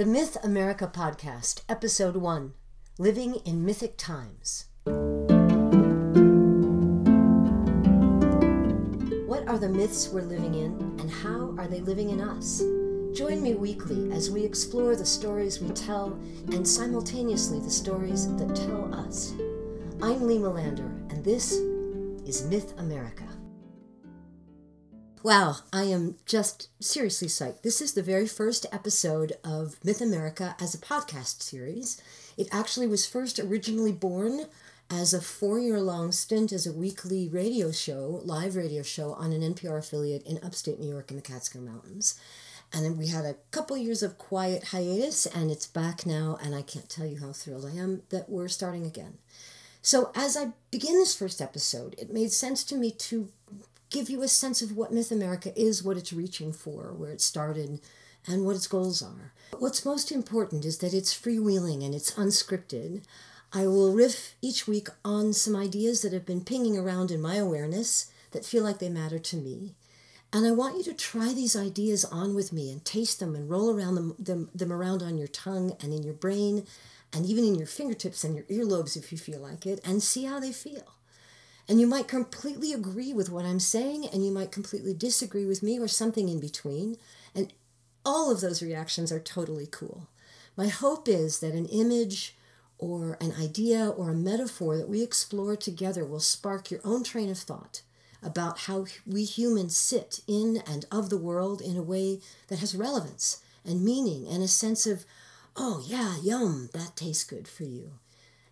The Myth America Podcast, Episode 1 Living in Mythic Times. What are the myths we're living in, and how are they living in us? Join me weekly as we explore the stories we tell and simultaneously the stories that tell us. I'm Lee Melander, and this is Myth America. Wow, I am just seriously psyched. This is the very first episode of Myth America as a podcast series. It actually was first originally born as a four year long stint as a weekly radio show, live radio show on an NPR affiliate in upstate New York in the Catskill Mountains. And then we had a couple years of quiet hiatus, and it's back now, and I can't tell you how thrilled I am that we're starting again. So, as I begin this first episode, it made sense to me to give you a sense of what Myth America is, what it's reaching for, where it started, and what its goals are. What's most important is that it's freewheeling and it's unscripted. I will riff each week on some ideas that have been pinging around in my awareness that feel like they matter to me. And I want you to try these ideas on with me and taste them and roll around them, them, them around on your tongue and in your brain and even in your fingertips and your earlobes if you feel like it and see how they feel. And you might completely agree with what I'm saying, and you might completely disagree with me, or something in between. And all of those reactions are totally cool. My hope is that an image or an idea or a metaphor that we explore together will spark your own train of thought about how we humans sit in and of the world in a way that has relevance and meaning and a sense of, oh, yeah, yum, that tastes good for you.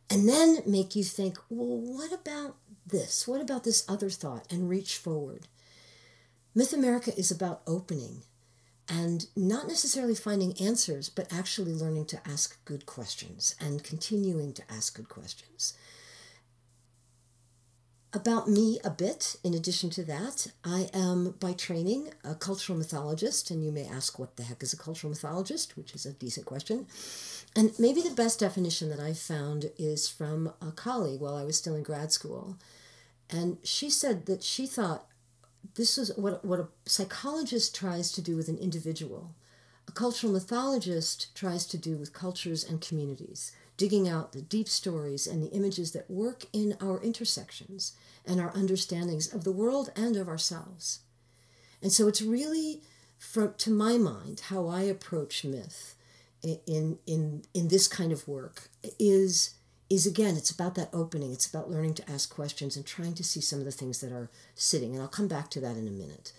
And then make you think, well, what about this? What about this other thought? And reach forward. Myth America is about opening and not necessarily finding answers, but actually learning to ask good questions and continuing to ask good questions. About me a bit, in addition to that, I am by training a cultural mythologist, and you may ask what the heck is a cultural mythologist, which is a decent question. And maybe the best definition that I found is from a colleague while I was still in grad school. And she said that she thought this is what, what a psychologist tries to do with an individual. A cultural mythologist tries to do with cultures and communities, digging out the deep stories and the images that work in our intersections and our understandings of the world and of ourselves. And so it's really, from, to my mind, how I approach myth in, in, in this kind of work is is again, it's about that opening. It's about learning to ask questions and trying to see some of the things that are sitting. And I'll come back to that in a minute.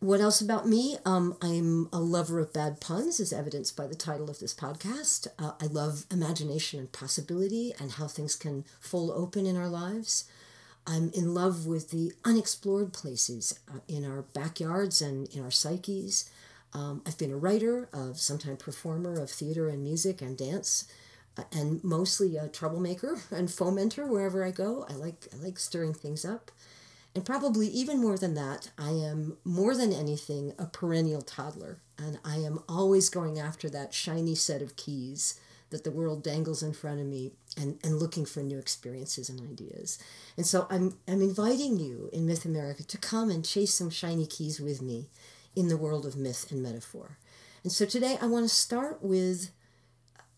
What else about me? Um, I'm a lover of bad puns, as evidenced by the title of this podcast. Uh, I love imagination and possibility and how things can fold open in our lives. I'm in love with the unexplored places uh, in our backyards and in our psyches. Um, I've been a writer, of sometimes performer of theater and music and dance and mostly a troublemaker and fomenter wherever I go. I like I like stirring things up. And probably even more than that, I am more than anything a perennial toddler. And I am always going after that shiny set of keys that the world dangles in front of me and, and looking for new experiences and ideas. And so I'm, I'm inviting you in Myth America to come and chase some shiny keys with me in the world of myth and metaphor. And so today I want to start with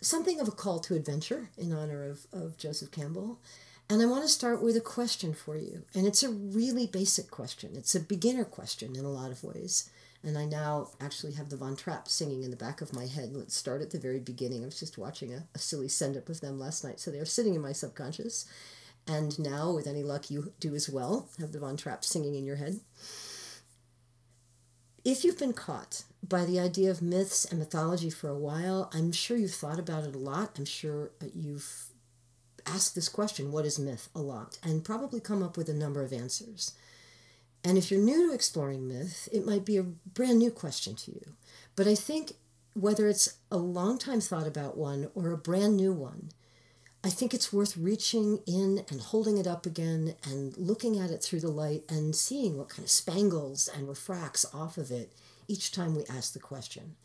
something of a call to adventure in honor of, of Joseph Campbell. And I want to start with a question for you. And it's a really basic question. It's a beginner question in a lot of ways. And I now actually have the Von Trapp singing in the back of my head. Let's start at the very beginning. I was just watching a, a silly send up of them last night. So they're sitting in my subconscious. And now, with any luck, you do as well have the Von Trapp singing in your head. If you've been caught by the idea of myths and mythology for a while, I'm sure you've thought about it a lot. I'm sure uh, you've asked this question, what is myth, a lot, and probably come up with a number of answers. And if you're new to exploring myth, it might be a brand new question to you. But I think whether it's a long time thought about one or a brand new one, I think it's worth reaching in and holding it up again and looking at it through the light and seeing what kind of spangles and refracts off of it each time we ask the question.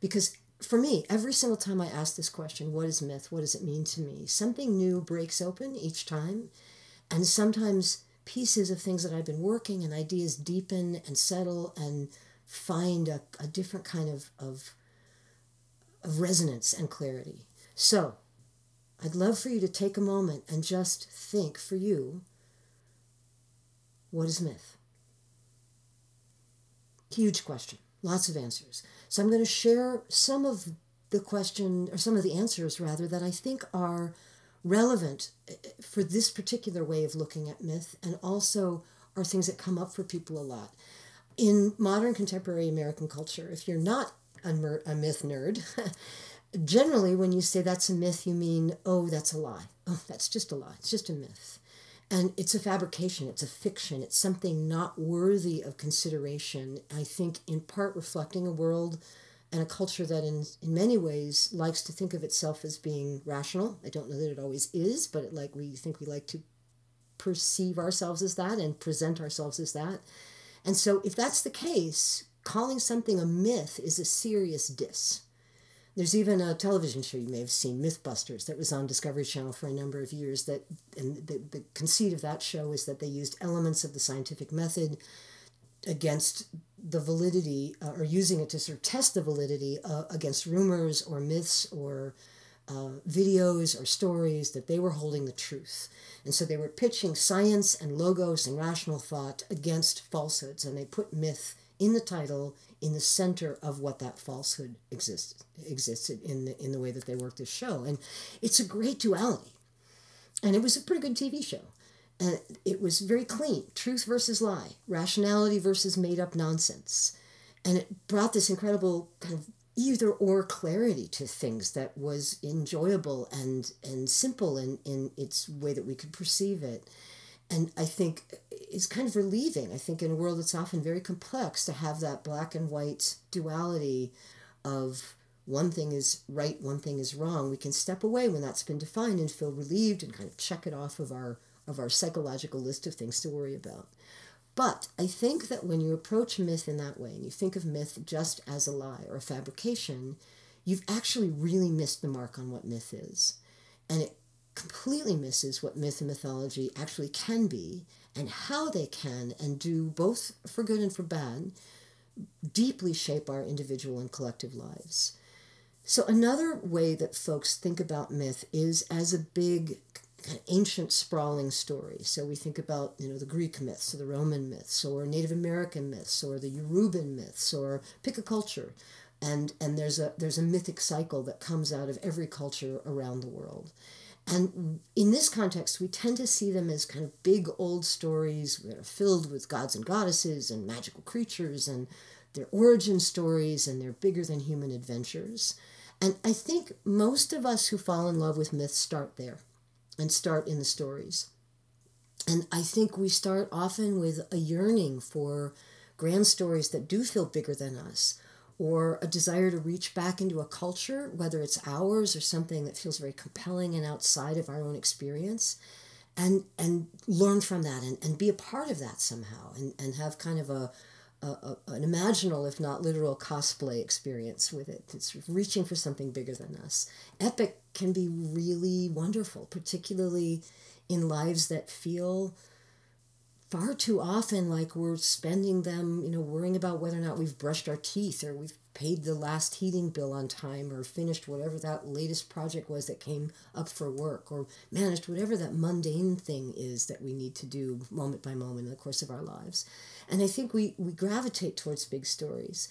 Because for me, every single time I ask this question, what is myth? What does it mean to me? Something new breaks open each time. And sometimes pieces of things that I've been working and ideas deepen and settle and find a, a different kind of, of of resonance and clarity. So, I'd love for you to take a moment and just think for you what is myth? Huge question, lots of answers. So, I'm going to share some of the question, or some of the answers rather, that I think are relevant eh, eh, for this particular way of looking at myth and also are things that come up for people a lot. In modern contemporary American culture, if you're not a myth nerd, generally when you say that's a myth, you mean, oh, that's a lie. Oh, that's just a lie. It's just a myth. And it's a fabrication, it's a fiction, it's something not worthy of consideration. I think in part reflecting a world and a culture that in, in many ways likes to think of itself as being rational. I don't know that it always is, but it, like we think we like to perceive ourselves as that and present ourselves as that. And so if that's the case, calling something a myth is a serious diss. There's even a television show you may have seen, Mythbusters, that was on Discovery Channel for a number of years. That and the, the conceit of that show is that they used elements of the scientific method against the validity uh, or using it to sort of test the validity uh, against rumors or myths or uh, videos or stories that they were holding the truth. And so they were pitching science and logos and rational thought against falsehoods. And they put myth in the title in the center of what that falsehood existed, existed in the, in the way that they worked this show. And it's a great duality. And it was a pretty good TV show. And it was very clean truth versus lie, rationality versus made up nonsense. And it brought this incredible kind of either or clarity to things that was enjoyable and, and simple in, in its way that we could perceive it. And I think it's kind of relieving, I think, in a world that's often very complex to have that black and white duality of one thing is right, one thing is wrong. We can step away when that's been defined and feel relieved and kind of check it off of our of our psychological list of things to worry about. But I think that when you approach myth in that way and you think of myth just as a lie or a fabrication, you've actually really missed the mark on what myth is. And it completely misses what myth and mythology actually can be and how they can and do, both for good and for bad, deeply shape our individual and collective lives. So, another way that folks think about myth is as a big ancient sprawling story. So we think about you know the Greek myths or the Roman myths or Native American myths or the Yoruban myths or pick a culture, and and there's a there's a mythic cycle that comes out of every culture around the world. And in this context, we tend to see them as kind of big old stories that are filled with gods and goddesses and magical creatures and their origin stories and their bigger than human adventures. And I think most of us who fall in love with myths start there and start in the stories. And I think we start often with a yearning for grand stories that do feel bigger than us, or a desire to reach back into a culture, whether it's ours or something that feels very compelling and outside of our own experience, and and learn from that and, and be a part of that somehow and, and have kind of a, a, a an imaginal, if not literal, cosplay experience with it. It's reaching for something bigger than us. Epic can be really wonderful, particularly in lives that feel far too often like we're spending them, you know, worrying about whether or not we've brushed our teeth or we've paid the last heating bill on time or finished whatever that latest project was that came up for work or managed whatever that mundane thing is that we need to do moment by moment in the course of our lives. And I think we, we gravitate towards big stories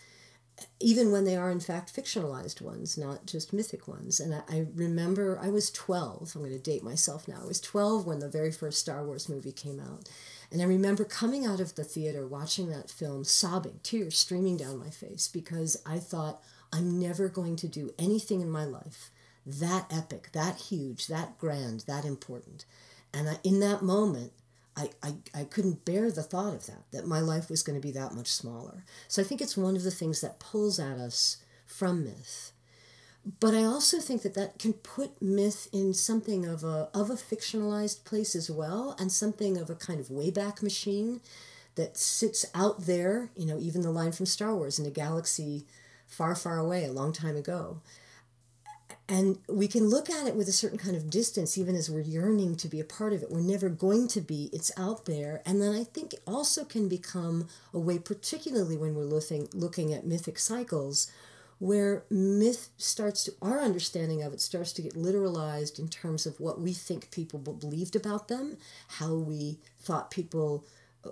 even when they are in fact fictionalized ones, not just mythic ones. And I, I, remember I was 12, I'm going to date myself now. I was 12 when the very first Star Wars movie came out. And I remember coming out of the theater watching that film, sobbing, tears streaming down my face, because I thought, I'm never going to do anything in my life that epic, that huge, that grand, that important. And I, in that moment, I, I, I couldn't bear the thought of that, that my life was going to be that much smaller. So I think it's one of the things that pulls at us from myth. But I also think that that can put myth in something of a, of a fictionalized place as well, and something of a kind of wayback machine that sits out there, you know, even the line from Star Wars in a galaxy far, far away a long time ago. And we can look at it with a certain kind of distance even as we're yearning to be a part of it. We're never going to be. It's out there. And then i think it also can become a way particularly when we're looking looking at mythic cycles where myth starts to, our understanding of it starts to get literalized in terms of what we think people believed about them, how we thought people uh,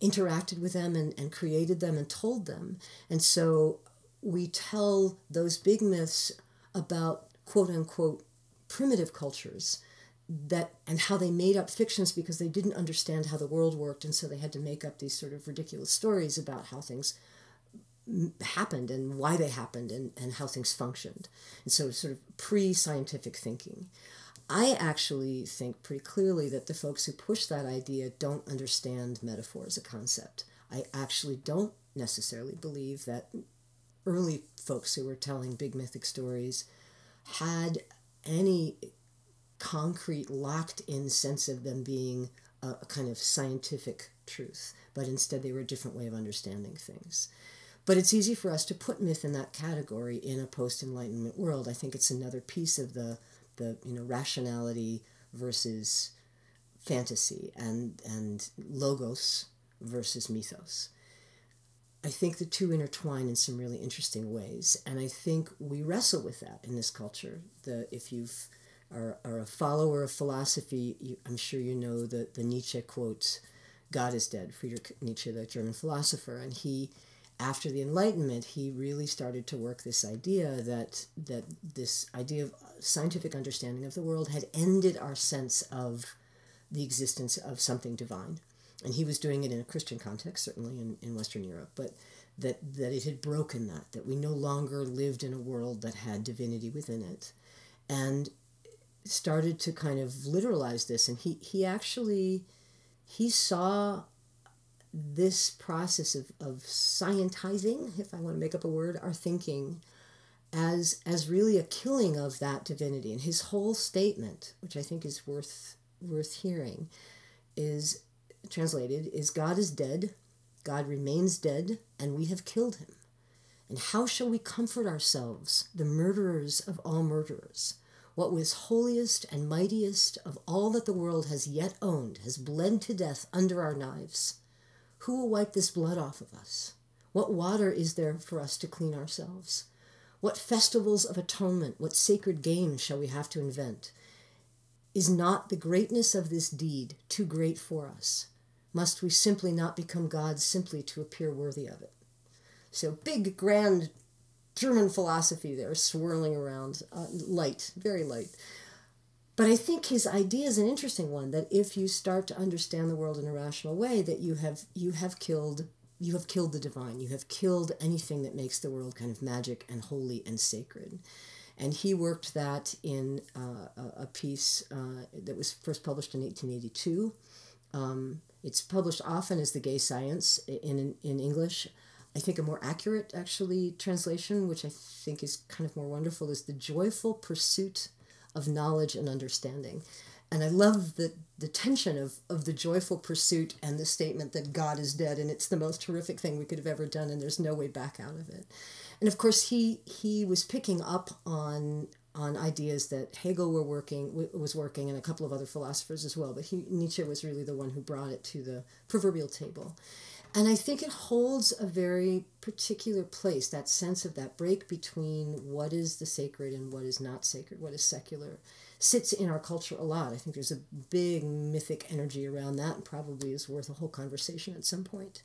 interacted with them and, and created them and told them. And so we tell those big myths about quote unquote primitive cultures that and how they made up fictions because they didn't understand how the world worked and so they had to make up these sort of ridiculous stories about how things happened and why they happened and, and how things functioned. And so sort of pre-scientific thinking. I actually think pretty clearly that the folks who push that idea don't understand metaphor as a concept. I actually don't necessarily believe that early folks who were telling big mythic stories had any concrete, locked in sense of them being a, a kind of scientific truth, but instead they were a different way of understanding things. But it's easy for us to put myth in that category in a post Enlightenment world. I think it's another piece of the, the you know, rationality versus fantasy and, and logos versus mythos. I think the two intertwine in some really interesting ways, and I think we wrestle with that in this culture. The if you've are, are a follower of philosophy, you, I'm sure you know the the Nietzsche quotes, "God is dead." Friedrich Nietzsche, the German philosopher, and he, after the Enlightenment, he really started to work this idea that that this idea of scientific understanding of the world had ended our sense of the existence of something divine and he was doing it in a Christian context, certainly in, in Western Europe, but that, that it had broken that, that we no longer lived in a world that had divinity within it, and started to kind of literalize this. And he, he actually, he saw this process of, of scientizing, if I want to make up a word, our thinking as as really a killing of that divinity. And his whole statement, which I think is worth worth hearing, is translated is God is dead, God remains dead, and we have killed him. And how shall we comfort ourselves, the murderers of all murderers? What was holiest and mightiest of all that the world has yet owned has bled to death under our knives. Who will wipe this blood off of us? What water is there for us to clean ourselves? What festivals of atonement, what sacred games shall we have to invent? Is not the greatness of this deed too great for us? Must we simply not become gods simply to appear worthy of it? So, big, grand German philosophy there swirling around, uh, light, very light. But I think his idea is an interesting one that if you start to understand the world in a rational way, that you have you have killed you have killed the divine. You have killed anything that makes the world kind of magic and holy and sacred. And he worked that in uh, a, piece uh, that was first published in 1882. Um, it's published often as The Gay Science in, in English. I think a more accurate, actually, translation, which I think is kind of more wonderful, is The Joyful Pursuit of Knowledge and Understanding. And I love the, the tension of, of the joyful pursuit and the statement that God is dead and it's the most horrific thing we could have ever done and there's no way back out of it. And of course, he, he was picking up on on ideas that Hegel were working was working and a couple of other philosophers as well. But he, Nietzsche was really the one who brought it to the proverbial table. And I think it holds a very particular place, that sense of that break between what is the sacred and what is not sacred, what is secular, sits in our culture a lot. I think there's a big mythic energy around that and probably is worth a whole conversation at some point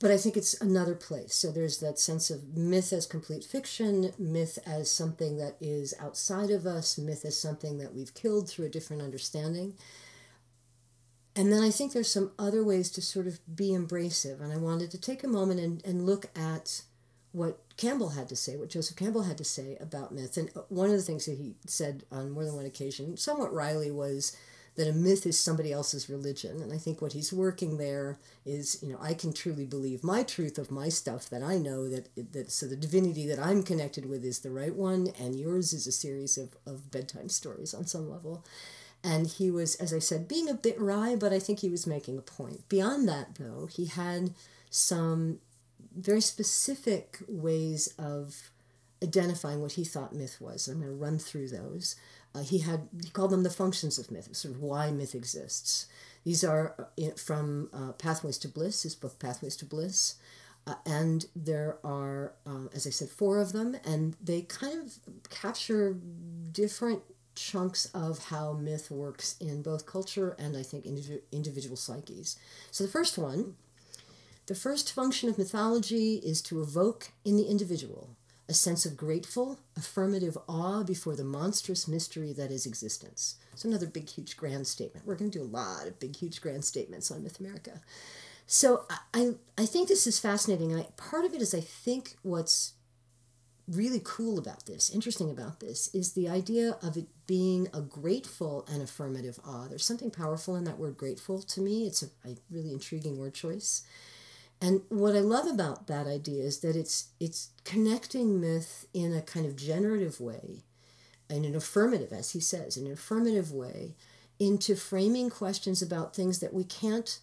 but I think it's another place. So there's that sense of myth as complete fiction, myth as something that is outside of us, myth as something that we've killed through a different understanding. And then I think there's some other ways to sort of be embracive. And I wanted to take a moment and, and look at what Campbell had to say, what Joseph Campbell had to say about myth. And uh, one of the things that he said on more than one occasion, somewhat wryly, was that a myth is somebody else's religion. And I think what he's working there is, you know, I can truly believe my truth of my stuff that I know that, that so the divinity that I'm connected with is the right one, and yours is a series of, of bedtime stories on some level. And he was, as I said, being a bit wry, but I think he was making a point. Beyond that, though, he had some very specific ways of identifying what he thought myth was. I'm going to run through those. Uh, he had he called them the functions of myth, sort of why myth exists. These are uh, from uh, Pathways to Bliss, his book Pathways to Bliss. Uh, and there are, um, as I said, four of them, and they kind of capture different chunks of how myth works in both culture and I think indiv- individual psyches. So the first one, the first function of mythology is to evoke in the individual a sense of grateful, affirmative awe before the monstrous mystery that is existence. So another big, huge, grand statement. We're going to do a lot of big, huge, grand statements on Myth America. So I, I think this is fascinating. I, part of it is I think what's really cool about this, interesting about this, is the idea of it being a grateful and affirmative awe. There's something powerful in that word grateful to me. It's a, a really intriguing word choice. And what I love about that idea is that it's it's connecting myth in a kind of generative way, in an affirmative, as he says, in an affirmative way, into framing questions about things that we can't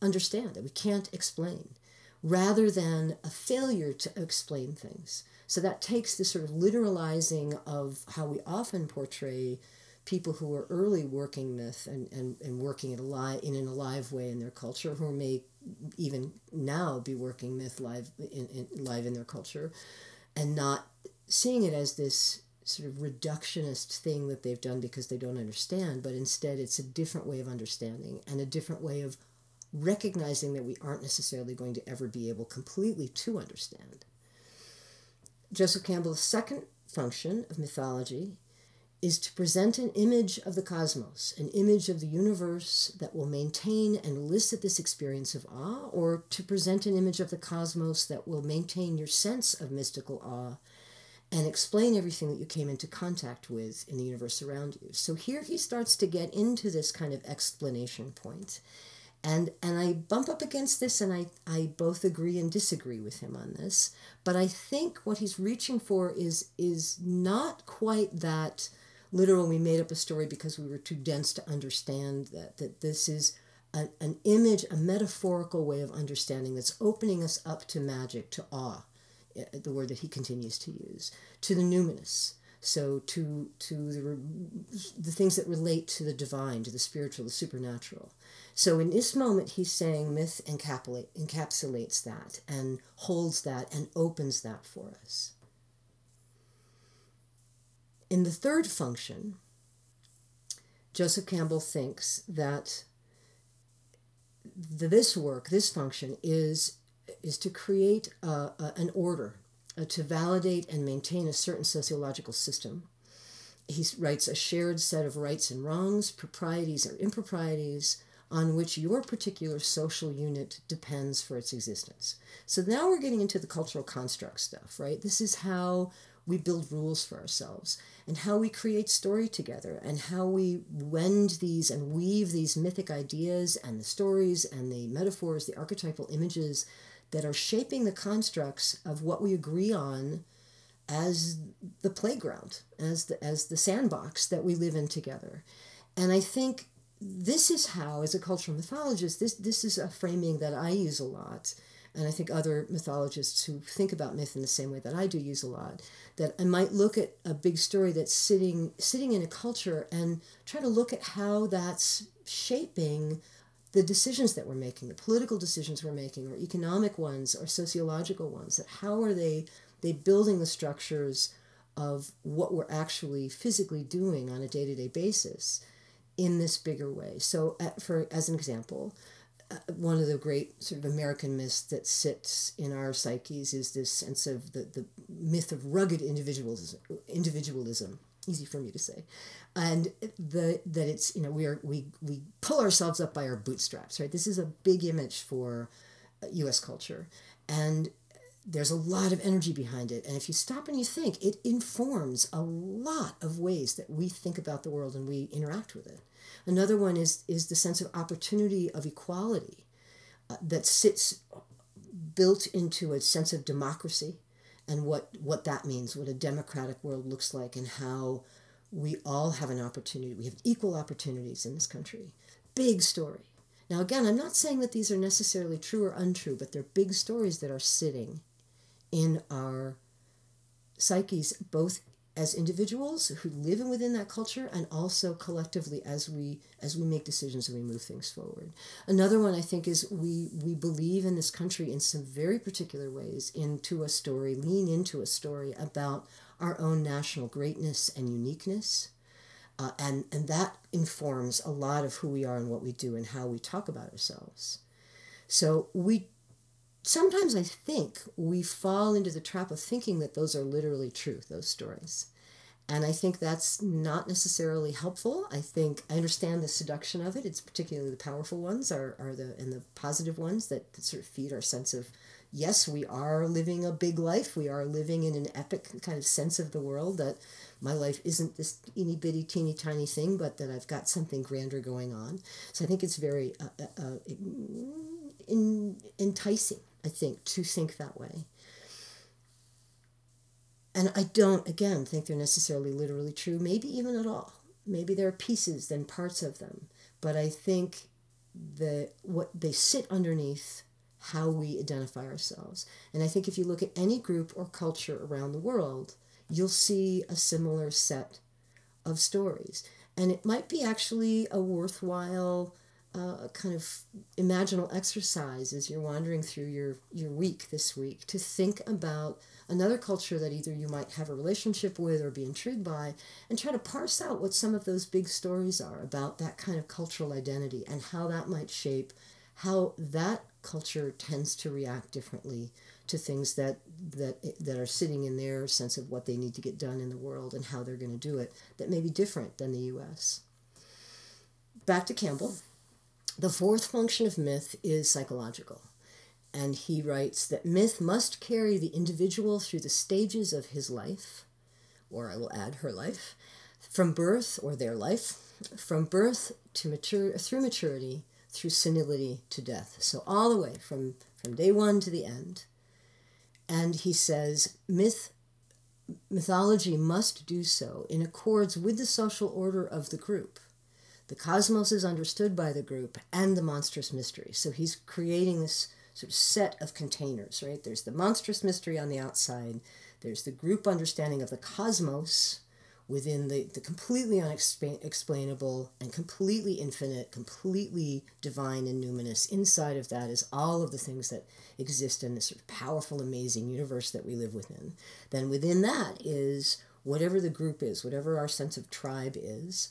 understand, that we can't explain rather than a failure to explain things. So that takes this sort of literalizing of how we often portray people who are early working myth and, and, and working it alive, in an alive way in their culture, who may even now be working myth live in, in, live in their culture, and not seeing it as this sort of reductionist thing that they've done because they don't understand, but instead it's a different way of understanding and a different way of recognizing that we aren't necessarily going to ever be able completely to understand. Joseph Campbell's second function of mythology is to present an image of the cosmos, an image of the universe that will maintain and elicit this experience of awe, or to present an image of the cosmos that will maintain your sense of mystical awe and explain everything that you came into contact with in the universe around you. So here he starts to get into this kind of explanation point and and I bump up against this and I, I both agree and disagree with him on this. But I think what he's reaching for is is not quite that literal we made up a story because we were too dense to understand that that this is an, an image, a metaphorical way of understanding that's opening us up to magic, to awe, eh, the word that he continues to use, to the numinous, so to to the the things that relate to the divine, to the spiritual, the supernatural. So in this moment, he's saying myth encapsulate, encapsulates that and holds that and opens that for us. In the third function, Joseph Campbell thinks that this work, this function, is, is to create a, a, an order, uh, to validate and maintain a certain sociological system. He writes a shared set of rights and wrongs, proprieties or improprieties, on which your particular social unit depends for its existence. So now we're getting into the cultural construct stuff, right? This is how we build rules for ourselves and how we create story together and how we wend these and weave these mythic ideas and the stories and the metaphors, the archetypal images that are shaping the constructs of what we agree on as the playground, as the as the sandbox that we live in together. And I think this is how, as a cultural mythologist, this this is a framing that I use a lot, and I think other mythologists who think about myth in the same way that I do use a lot. That I might look at a big story that's sitting sitting in a culture and try to look at how that's shaping the decisions that we're making, the political decisions we're making, or economic ones, or sociological ones. That how are they they building the structures of what we're actually physically doing on a day to day basis in this bigger way. So, uh, for as an example, uh, one of the great sort of American myths that sits in our psyches is this sense of the, the myth of rugged individualism. Individualism, easy for me to say, and the that it's you know we are we we pull ourselves up by our bootstraps. Right. This is a big image for U.S. culture, and there's a lot of energy behind it. And if you stop and you think, it informs a lot of ways that we think about the world and we interact with it. Another one is, is the sense of opportunity of equality uh, that sits built into a sense of democracy and what, what that means, what a democratic world looks like, and how we all have an opportunity. We have equal opportunities in this country. Big story. Now, again, I'm not saying that these are necessarily true or untrue, but they're big stories that are sitting in our psyches, both as individuals who live within that culture and also collectively as we as we make decisions and we move things forward. Another one i think is we we believe in this country in some very particular ways into a story lean into a story about our own national greatness and uniqueness uh, and and that informs a lot of who we are and what we do and how we talk about ourselves. So we sometimes I think we fall into the trap of thinking that those are literally true, those stories. And I think that's not necessarily helpful. I think I understand the seduction of it. It's particularly the powerful ones are, are the and the positive ones that, that sort of feed our sense of yes, we are living a big life. We are living in an epic kind of sense of the world that my life isn't this itty bitty teeny tiny thing, but that I've got something grander going on. So I think it's very uh, uh, uh in, enticing I think, to think that way. And I don't, again, think they're necessarily literally true, maybe even at all. Maybe there are pieces, and parts of them. But I think that what they sit underneath how we identify ourselves. And I think if you look at any group or culture around the world, you'll see a similar set of stories. And it might be actually a worthwhile uh, kind of imaginal exercise as you're wandering through your, your week this week to think about another culture that either you might have a relationship with or be intrigued by and try to parse out what some of those big stories are about that kind of cultural identity and how that might shape how that culture tends to react differently to things that that that are sitting in their sense of what they need to get done in the world and how they're going to do it that may be different than the US. Back to Campbell. The fourth function of myth is psychological. And he writes that myth must carry the individual through the stages of his life, or I will add her life, from birth or their life, from birth to mature through maturity, through senility to death. So all the way from, from day one to the end. And he says myth mythology must do so in accords with the social order of the group the cosmos is understood by the group and the monstrous mystery. So he's creating this sort of set of containers, right? There's the monstrous mystery on the outside, there's the group understanding of the cosmos within the, the completely unexplainable and completely infinite, completely divine and numinous. Inside of that is all of the things that exist in this sort of powerful, amazing universe that we live within. Then within that is whatever the group is, whatever our sense of tribe is,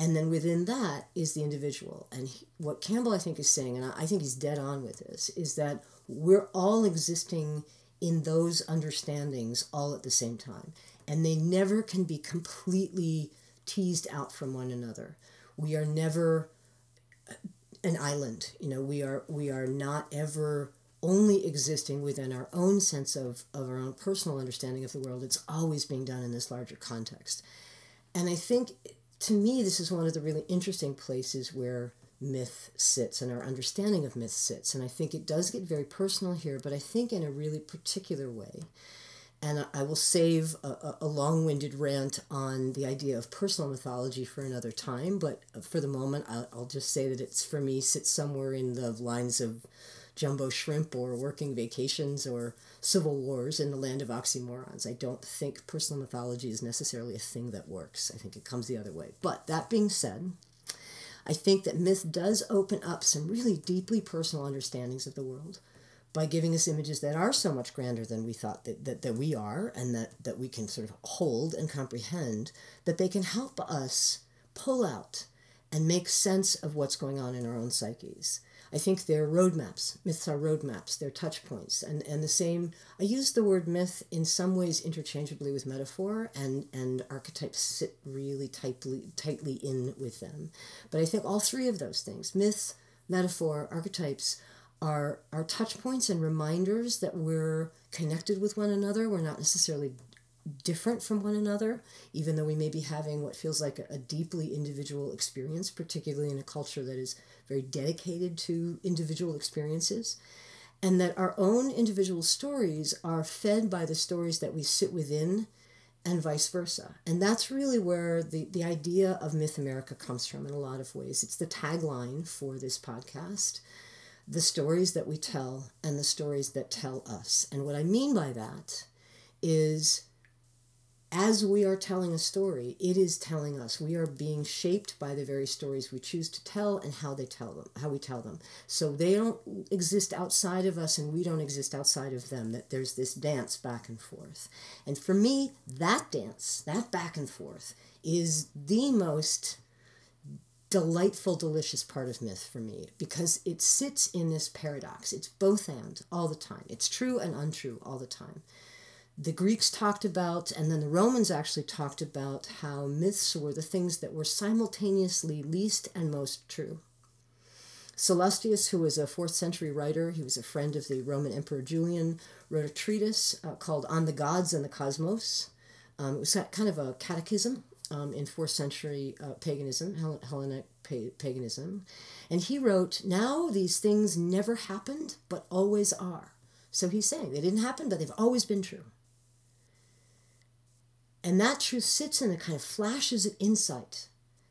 and then within that is the individual. And he, what Campbell, I think, is saying, and I, I think he's dead on with this, is that we're all existing in those understandings all at the same time. And they never can be completely teased out from one another. We are never uh, an island. You know, we are we are not ever only existing within our own sense of, of our own personal understanding of the world. It's always being done in this larger context. And I think to me, this is one of the really interesting places where myth sits and our understanding of myth sits. And I think it does get very personal here, but I think in a really particular way. And I will save a, a long winded rant on the idea of personal mythology for another time, but for the moment, I'll, I'll just say that it's for me sits somewhere in the lines of jumbo shrimp or working vacations or civil wars in the land of oxymorons. I don't think personal mythology is necessarily a thing that works. I think it comes the other way. But that being said, I think that myth does open up some really deeply personal understandings of the world by giving us images that are so much grander than we thought that, that, that we are and that, that we can sort of hold and comprehend, that they can help us pull out and make sense of what's going on in our own psyches. I think they're roadmaps. Myths are roadmaps. They're touch points. And, and the same, I use the word myth in some ways interchangeably with metaphor, and, and archetypes sit really tightly, tightly in with them. But I think all three of those things, myth, metaphor, archetypes, are, are touch points and reminders that we're connected with one another. We're not necessarily different from one another, even though we may be having what feels like a, a, deeply individual experience, particularly in a culture that is very dedicated to individual experiences. And that our own individual stories are fed by the stories that we sit within, and vice versa. And that's really where the, the idea of Myth America comes from in a lot of ways. It's the tagline for this podcast the stories that we tell and the stories that tell us. And what I mean by that is as we are telling a story, it is telling us. We are being shaped by the very stories we choose to tell and how they tell them, how we tell them. So they don't exist outside of us and we don't exist outside of them. That there's this dance back and forth. And for me, that dance, that back and forth, is the most delightful, delicious part of myth for me because it sits in this paradox. It's both and all the time. It's true and untrue all the time the Greeks talked about, and then the Romans actually talked about how myths were the things that were simultaneously least and most true. Sallustius, who was a fourth century writer, he was a friend of the Roman Emperor Julian, wrote a treatise uh, called On the Gods and the Cosmos. Um, it was kind of a catechism um, in fourth century uh, paganism, Hell- Hellenic pa- paganism. And he wrote, Now these things never happened, but always are. So he's saying they didn't happen, but they've always been true. And that truth sits in a kind of flashes of insight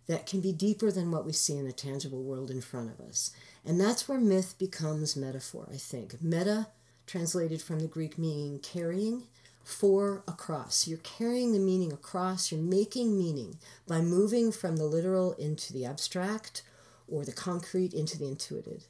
that can be deeper than what we see in the tangible world in front of us. And that's where myth becomes metaphor, I think. Meta, translated from the Greek meaning carrying, for across. You're carrying the meaning across, you're making meaning by moving from the literal into the abstract or the concrete into the intuited.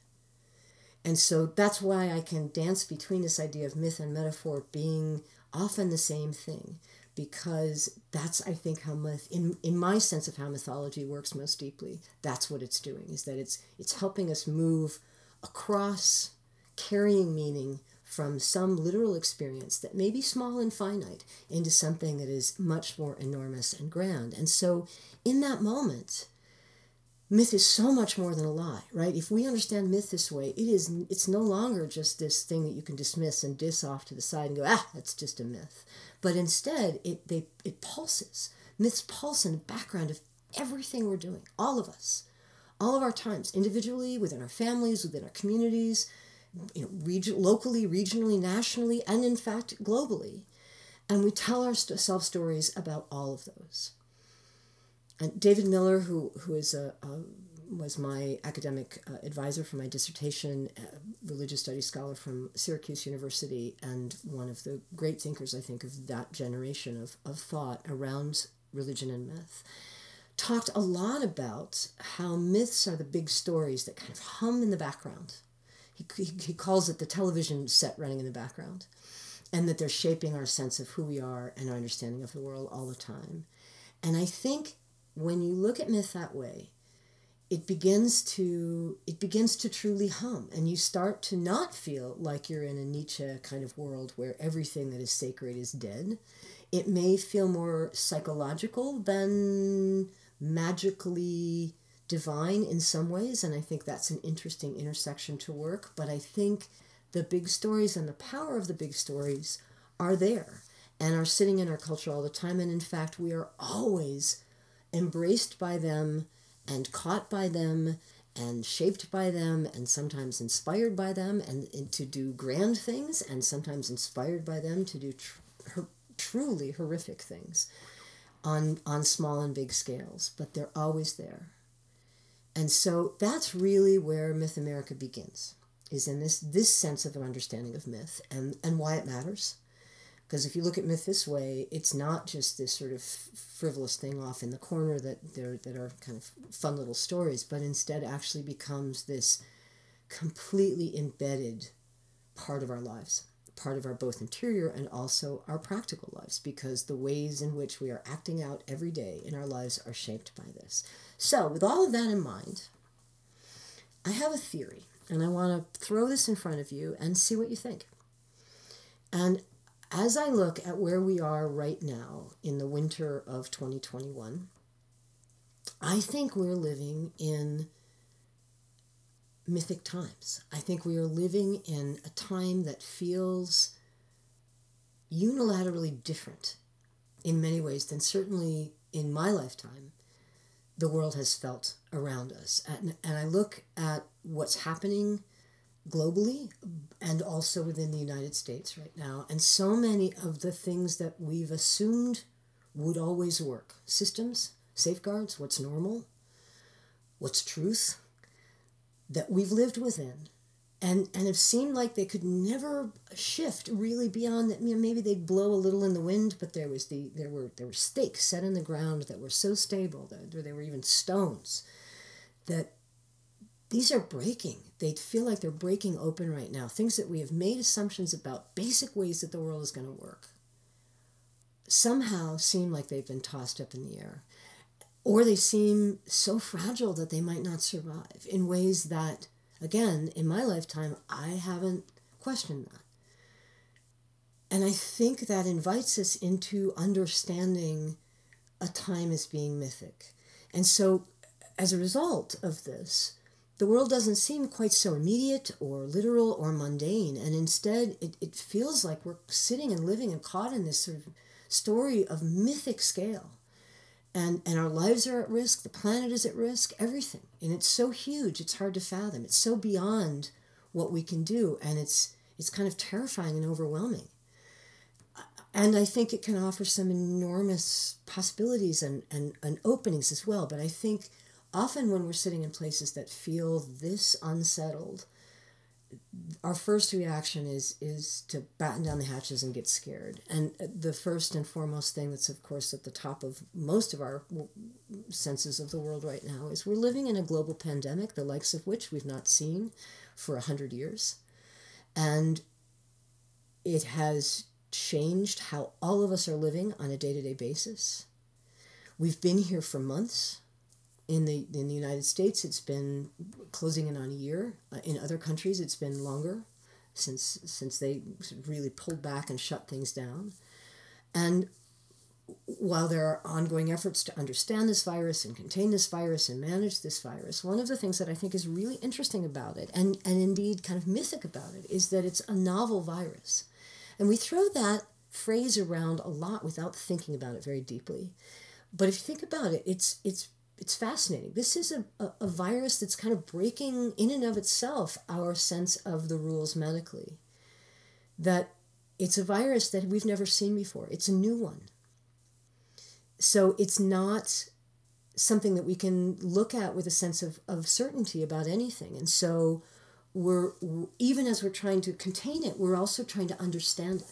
And so that's why I can dance between this idea of myth and metaphor being often the same thing because that's I think how myth in in my sense of how mythology works most deeply. That's what it's doing is that it's it's helping us move across carrying meaning from some literal experience that may be small and finite into something that is much more enormous and grand. And so in that moment, myth is so much more than a lie right if we understand myth this way it is it's no longer just this thing that you can dismiss and diss off to the side and go ah that's just a myth but instead it they it pulses. Myths pulse in the background of everything we're doing all of us all of our times individually within our families within our communities you know region, locally regionally nationally and in fact globally. And we tell ourselves stories about all of those. And David Miller, who who is a, a was my academic uh, advisor for my dissertation, religious studies scholar from Syracuse University, and one of the great thinkers, I think, of that generation of, of thought around religion and myth, talked a lot about how myths are the big stories that kind of hum in the background. He, he, he calls it the television set running in the background, and that they're shaping our sense of who we are and our understanding of the world all the time. And I think when you look at myth that way, it begins to it begins to truly hum and you start to not feel like you're in a Nietzsche kind of world where everything that is sacred is dead. It may feel more psychological than magically divine in some ways, and I think that's an interesting intersection to work. But I think the big stories and the power of the big stories are there and are sitting in our culture all the time. And in fact, we are always embraced by them and caught by them and shaped by them and sometimes inspired by them and, and to do grand things and sometimes inspired by them to do tr- her, truly horrific things on on small and big scales but they're always there. And so that's really where myth america begins is in this this sense of an understanding of myth and and why it matters because if you look at myth this way, it's not just this sort of frivolous thing off in the corner that there that are kind of fun little stories, but instead actually becomes this completely embedded part of our lives, part of our both interior and also our practical lives, because the ways in which we are acting out every day in our lives are shaped by this. So, with all of that in mind, I have a theory, and I want to throw this in front of you and see what you think. And as I look at where we are right now in the winter of 2021, I think we're living in mythic times. I think we are living in a time that feels unilaterally different in many ways than certainly in my lifetime the world has felt around us. And, and I look at what's happening globally and also within the United States right now. And so many of the things that we've assumed would always work systems, safeguards, what's normal, what's truth that we've lived within and and have seemed like they could never shift really beyond that. You know, maybe they'd blow a little in the wind, but there was the there were there were stakes set in the ground that were so stable that there were even stones that these are breaking. They feel like they're breaking open right now. Things that we have made assumptions about, basic ways that the world is going to work, somehow seem like they've been tossed up in the air. Or they seem so fragile that they might not survive in ways that Again, in my lifetime, I haven't questioned that. And I think that invites us into understanding a time as being mythic. And so, as a result of this, the world doesn't seem quite so immediate or literal or mundane. And instead, it, it feels like we're sitting and living and caught in this sort of story of mythic scale. And and our lives are at risk the planet is at risk everything. And it's so huge it's hard to fathom. It's so beyond what we can do and it's it's kind of terrifying and overwhelming. And i think it can offer some enormous possibilities and, and, and openings as well but i think often when we're sitting in places that feel this unsettled our first reaction is is to batten down the hatches and get scared. And uh, the first and foremost thing that's of course at the top of most of our senses of the world right now is we're living in a global pandemic, the likes of which we've not seen for a hundred years, and it has changed how all of us are living on a day to day basis. We've been here for months in the in the United States, it's been closing in on a year. Uh, in other countries, it's been longer since since they really pulled back and shut things down. And while there are ongoing efforts to understand this virus and contain this virus and manage this virus, one of the things that I think is really interesting about it, and, and indeed kind of mythic about it, is that it's a novel virus. And we throw that phrase around a lot without thinking about it very deeply. But if you think about it, it's it's it's fascinating. This is a, a, a, virus that's kind of breaking in and of itself our sense of the rules medically. That it's a virus that we've never seen before, it's a new one. So it's not something that we can look at with a sense of, of certainty about anything. And so we're, even as we're trying to contain it, we're also trying to understand it.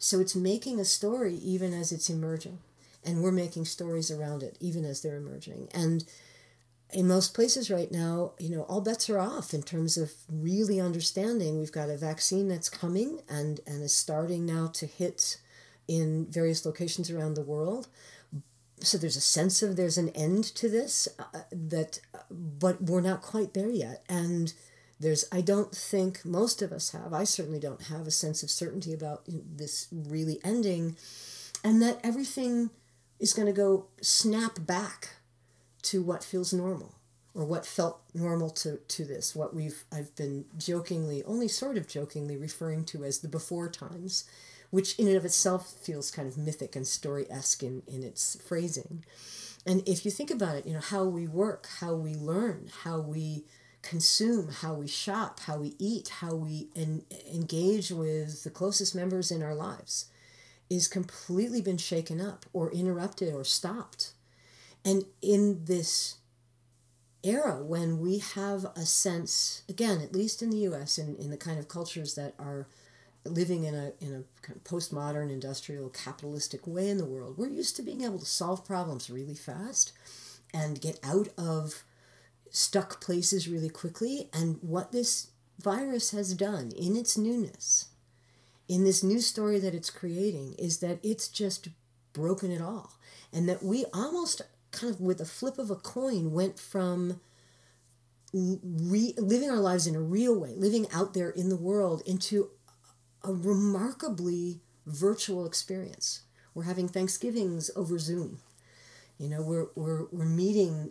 So it's making a story even as it's emerging and we're making stories around it even as they're emerging. And in most places right now you know all bets are off in terms of really understanding. We've got a vaccine that's coming and and is starting now to hit in various locations around the world. So there's a sense of there's an end to this uh, that but we're not quite there yet. And there's i don't think most of us have i certainly don't have a sense of certainty about this really ending and that everything is going to go snap back to what feels normal or what felt normal to, to this, what we've I've been jokingly, only sort of jokingly referring to as the before times, which in and of itself feels kind of mythic and story-esque in, in its phrasing. And if you think about it, you know, how we work, how we learn, how we consume, how we shop, how we eat, how we en- engage with the closest members in our lives is completely been shaken up or interrupted or stopped. And in this era when we have a sense, again, at least in the US in, in the kind of cultures that are living in a, in a kind of postmodern industrial capitalistic way in the world, we're used to being able to solve problems really fast and get out of stuck places really quickly. And what this virus has done in its newness in this new story that it's creating is that it's just broken it all. And that we almost kind of with a flip of a coin went from re- living our lives in a real way, living out there in the world, into a remarkably virtual experience. We're having Thanksgivings over Zoom. You know, we're, we're, we're meeting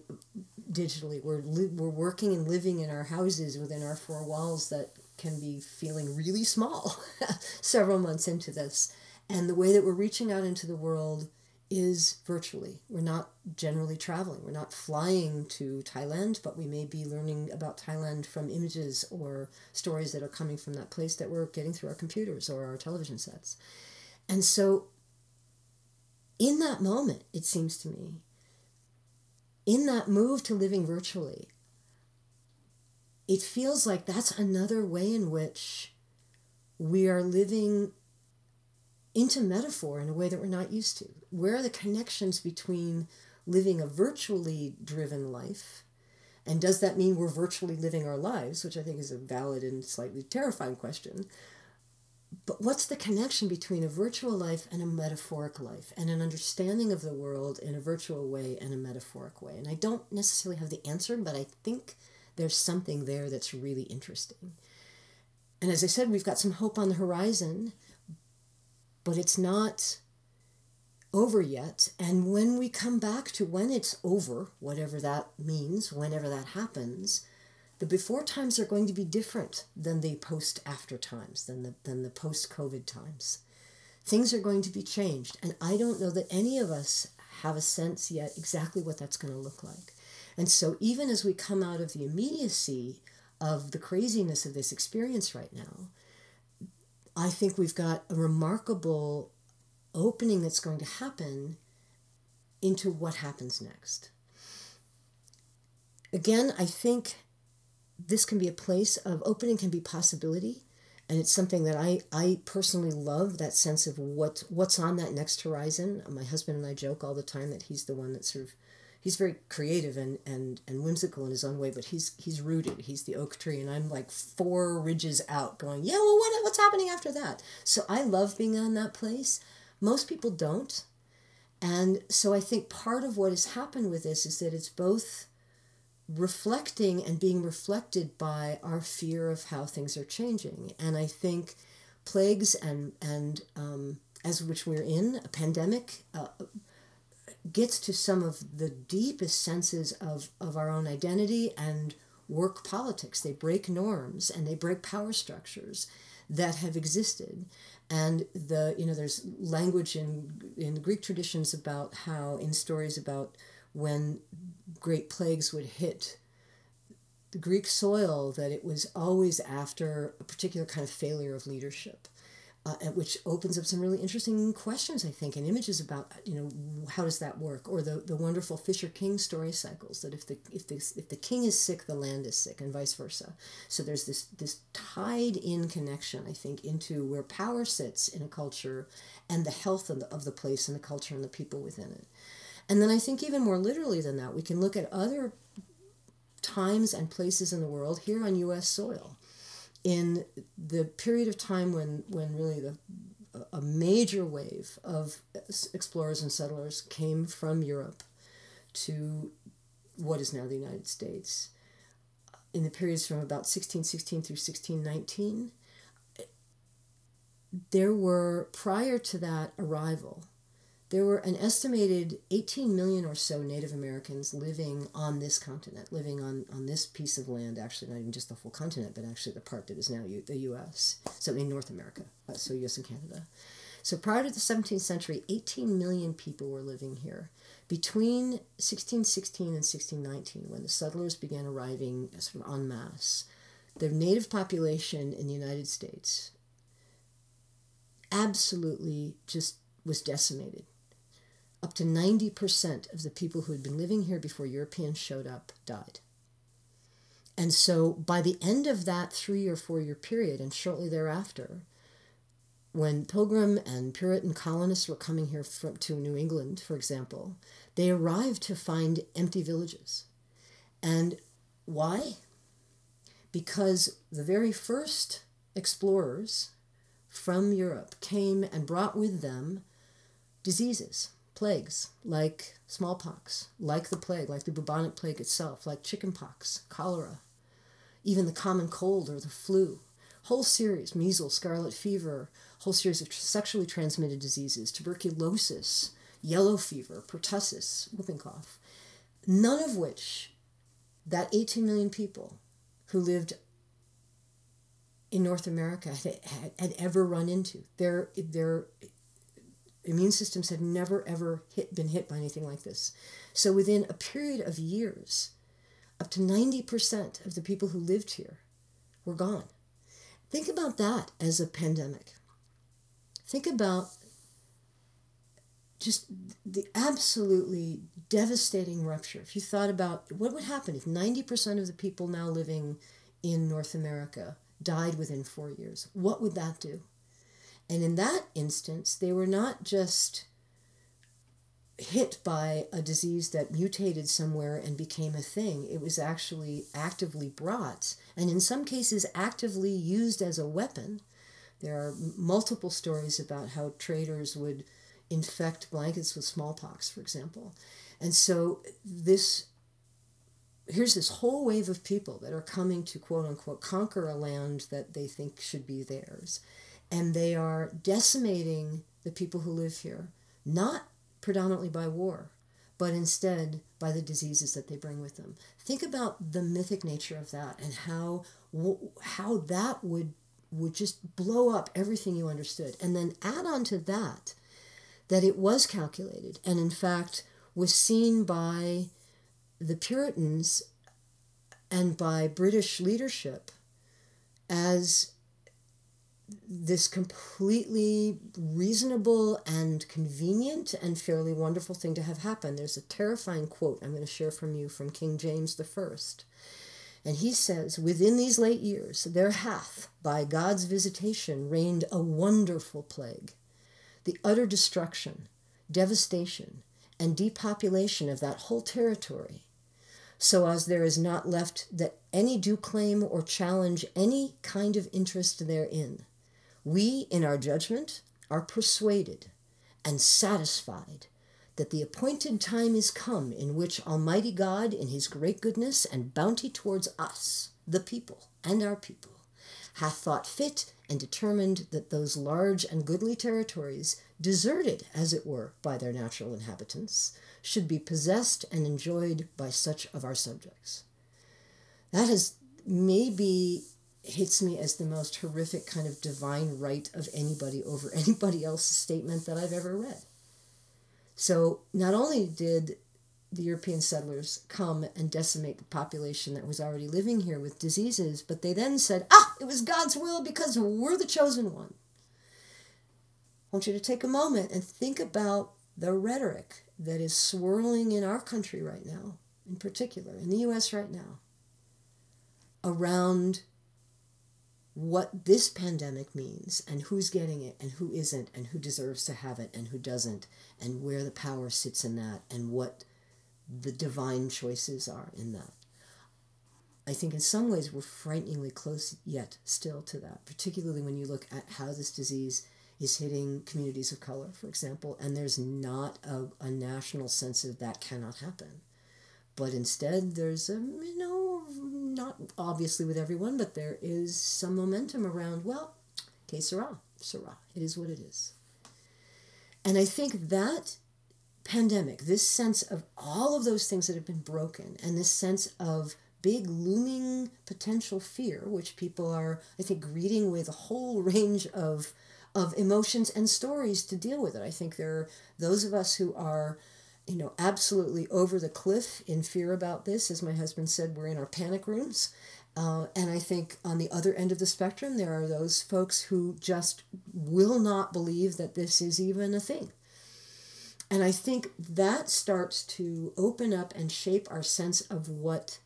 digitally. We're, li- we're working and living in our houses within our four walls that can be feeling really small several months into this. And the way that we're reaching out into the world is virtually. We're not generally traveling. We're not flying to Thailand, but we may be learning about Thailand from images or stories that are coming from that place that we're getting through our computers or our television sets. And so, in that moment, it seems to me, in that move to living virtually, it feels like that's another way in which we are living into metaphor in a way that we're not used to. Where are the connections between living a virtually driven life? And does that mean we're virtually living our lives, which I think is a valid and slightly terrifying question? But what's the connection between a virtual life and a metaphoric life and an understanding of the world in a virtual way and a metaphoric way? And I don't necessarily have the answer, but I think there's something there that's really interesting. And as I said, we've got some hope on the horizon, but it's not over yet. And when we come back to when it's over, whatever that means, whenever that happens, the before times are going to be different than the post after times, than the, than the post COVID times. Things are going to be changed. And I don't know that any of us have a sense yet exactly what that's going to look like. And so, even as we come out of the immediacy of the craziness of this experience right now, I think we've got a remarkable opening that's going to happen into what happens next. Again, I think this can be a place of opening can be possibility and it's something that I, I personally love that sense of what what's on that next horizon my husband and i joke all the time that he's the one that sort of he's very creative and, and, and whimsical in his own way but he's he's rooted. He's the oak tree and i'm like four ridges out going yeah well what, what's happening after that? So i love being on that place. Most people don't. And so i think part of what has happened with this is that it's both reflecting and being reflected by our fear of how things are changing. And I think plagues and and um, as which we're in a pandemic uh, gets to some of the deepest senses of of our own identity and work politics. They break norms and they break power structures that have existed. And the you know there's language in in Greek traditions about how in stories about when great plagues would hit the Greek soil, that it was always after a particular kind of failure of leadership. Uh, which opens up some really interesting questions, I think, and images about you know how does that work, or the, the wonderful Fisher King story cycles that if the if the if the king is sick, the land is sick, and vice versa. So there's this this tied in connection, I think, into where power sits in a culture, and the health of the, of the place and the culture and the people within it. And then I think even more literally than that, we can look at other times and places in the world here on U.S. soil. In the period of time when, when really the, a major wave of explorers and settlers came from Europe to what is now the United States, in the periods from about 1616 through 1619, there were, prior to that arrival, there were an estimated 18 million or so Native Americans living on this continent, living on, on this piece of land, actually, not even just the whole continent, but actually the part that is now U- the US, so in North America, uh, so US and Canada. So prior to the 17th century, 18 million people were living here. Between 1616 and 1619, when the settlers began arriving sort of en masse, the native population in the United States absolutely just was decimated up to 90% of the people who had been living here before Europeans showed up died. And so by the end of that three or four year period, and shortly thereafter, when Pilgrim and Puritan colonists were coming here from, to New England, for example, they arrived to find empty villages. And why? Because the very first explorers from Europe came and brought with them diseases plagues like smallpox, like the plague, like the bubonic plague itself, like chickenpox, cholera, even the common cold or the flu, whole series, measles, scarlet fever, whole series of sexually transmitted diseases, tuberculosis, yellow fever, pertussis, whooping cough, none of which that 18 million people who lived in North America had, had, had ever run into. Their, their immune systems had never ever hit, been hit by anything like this. So within a period of years, up to 90% of the people who lived here were gone. Think about that as a pandemic. Think about just the absolutely devastating rupture. If you thought about what would happen if 90% of the people now living in North America died within four years, what would that do? And in that instance, they were not just hit by a disease that mutated somewhere and became a thing. It was actually actively brought, and in some cases, actively used as a weapon. There are multiple stories about how traders would infect blankets with smallpox, for example. And so, this here's this whole wave of people that are coming to quote unquote conquer a land that they think should be theirs. And they are decimating the people who live here, not predominantly by war, but instead by the diseases that they bring with them. Think about the mythic nature of that and how how that would would just blow up everything you understood. And then add on to that that it was calculated and in fact was seen by the Puritans and by British leadership as this completely reasonable and convenient and fairly wonderful thing to have happen. There's a terrifying quote I'm going to share from you from King James I. And he says, Within these late years, there hath, by God's visitation, reigned a wonderful plague, the utter destruction, devastation, and depopulation of that whole territory, so as there is not left that any do claim or challenge any kind of interest therein we, in our judgment, are persuaded and satisfied that the appointed time is come in which Almighty God, in his great goodness and bounty towards us, the people, and our people, hath thought fit and determined that those large and goodly territories, deserted, as it were, by their natural inhabitants, should be possessed and enjoyed by such of our subjects. That is maybe hits me as the most horrific kind of divine right of anybody over anybody else's statement that I've ever read. So not only did the European settlers come and decimate the population that was already living here with diseases, but they then said, ah, it was God's will because we're the chosen one. I want you to take a moment and think about the rhetoric that is swirling in our country right now, in particular, in the US right now, around what this pandemic means and who's getting it and who isn't and who deserves to have it and who doesn't and where the power sits in that and what the divine choices are in that. I think in some ways we're frighteningly close yet still to that, particularly when you look at how this disease is hitting communities of color, for example, and there's not a, a national sense of that cannot happen. But instead, there's a, you know, not obviously with everyone, but there is some momentum around, well, que sera, sera. It is what it is. And I think that pandemic, this sense of all of those things that have been broken, and this sense of big looming potential fear, which people are, I think, greeting with a whole range of of emotions and stories to deal with it. I think there are those of us who are you know, absolutely over the cliff in fear about this. As my husband said, we're in our panic rooms. Uh, and I think on the other end of the spectrum, there are those folks who just will not believe that this is even a thing. And I think that starts to open up and shape our sense of what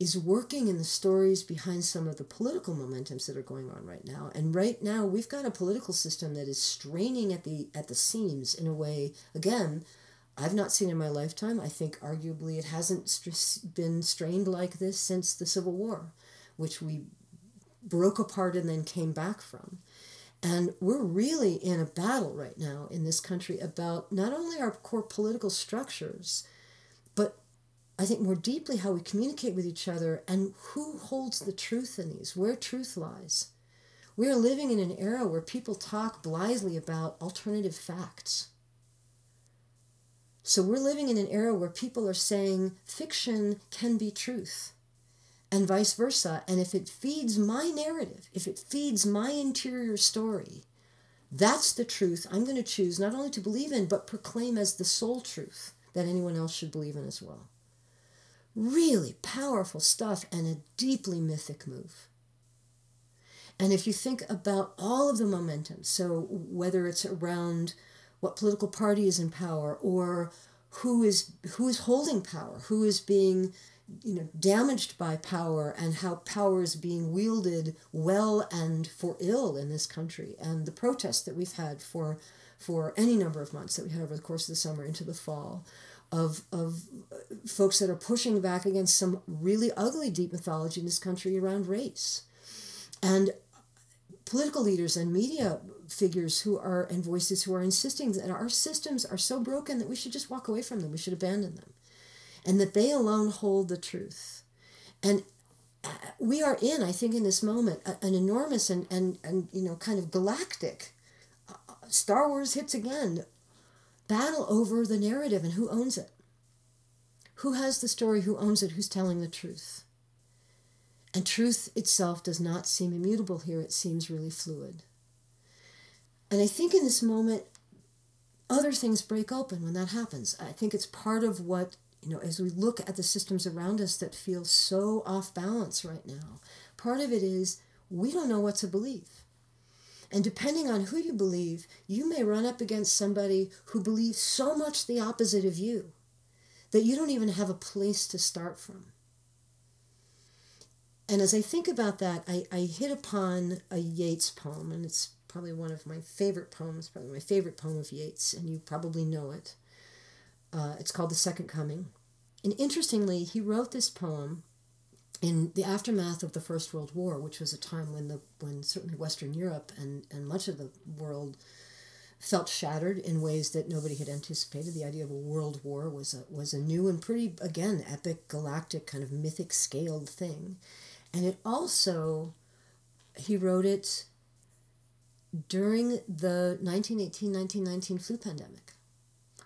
is working in the stories behind some of the political momentums that are going on right now. And right now, we've got a political system that is straining at the at the seams in a way, again, I've not seen in my lifetime. I think arguably it hasn't st- been strained like this since the Civil War, which we broke apart and then came back from. And we're really in a battle right now in this country about not only our core political structures, but I think more deeply how we communicate with each other and who holds the truth in these, where truth lies. We are living in an era where people talk blithely about alternative facts so we're living in an era where people are saying fiction can be truth and vice versa. And if it feeds my narrative, if it feeds my interior story, that's the truth I'm going to choose not only to believe in, but proclaim as the sole truth that anyone else should believe in as well. Really powerful stuff and a deeply mythic move. And if you think about all of the momentum, so whether it's around what political party is in power or who is who is holding power, who is being you know damaged by power and how power is being wielded well and for ill in this country. And the protests that we've had for for any number of months that we had over the course of the summer into the fall of of uh, folks that are pushing back against some really ugly deep mythology in this country around race. And political leaders and media figures who are and voices who are insisting that our systems are so broken that we should just walk away from them we should abandon them and that they alone hold the truth. And uh, we are in, I think, in this moment, an enormous and, and, and you know, kind of galactic uh, Star Wars hits again battle over the narrative and who owns it. Who has the story, who owns it, who's telling the truth. And truth itself does not seem immutable here, it seems really fluid. And I think in this moment, other things break open when that happens. I think it's part of what you know, as we look at the systems around us that feel so off balance right now, part of it is we don't know what to believe. And depending on who you believe, you may run up against somebody who believes so much the opposite of you that you don't even have a place to start from. And as I think about that, I, I hit upon a Yeats poem, and it's probably one of my favorite poems, probably my favorite poem of Yeats, and you probably know it. Uh, it's called The Second Coming. And interestingly, he wrote this poem in the aftermath of the First World War, which was a time when the when certainly Western Europe and, and much of the world felt shattered in ways that nobody had anticipated. The idea of a world war was a was a new and pretty again epic, galactic, kind of mythic scaled thing. And it also he wrote it during the 1918-1919 flu pandemic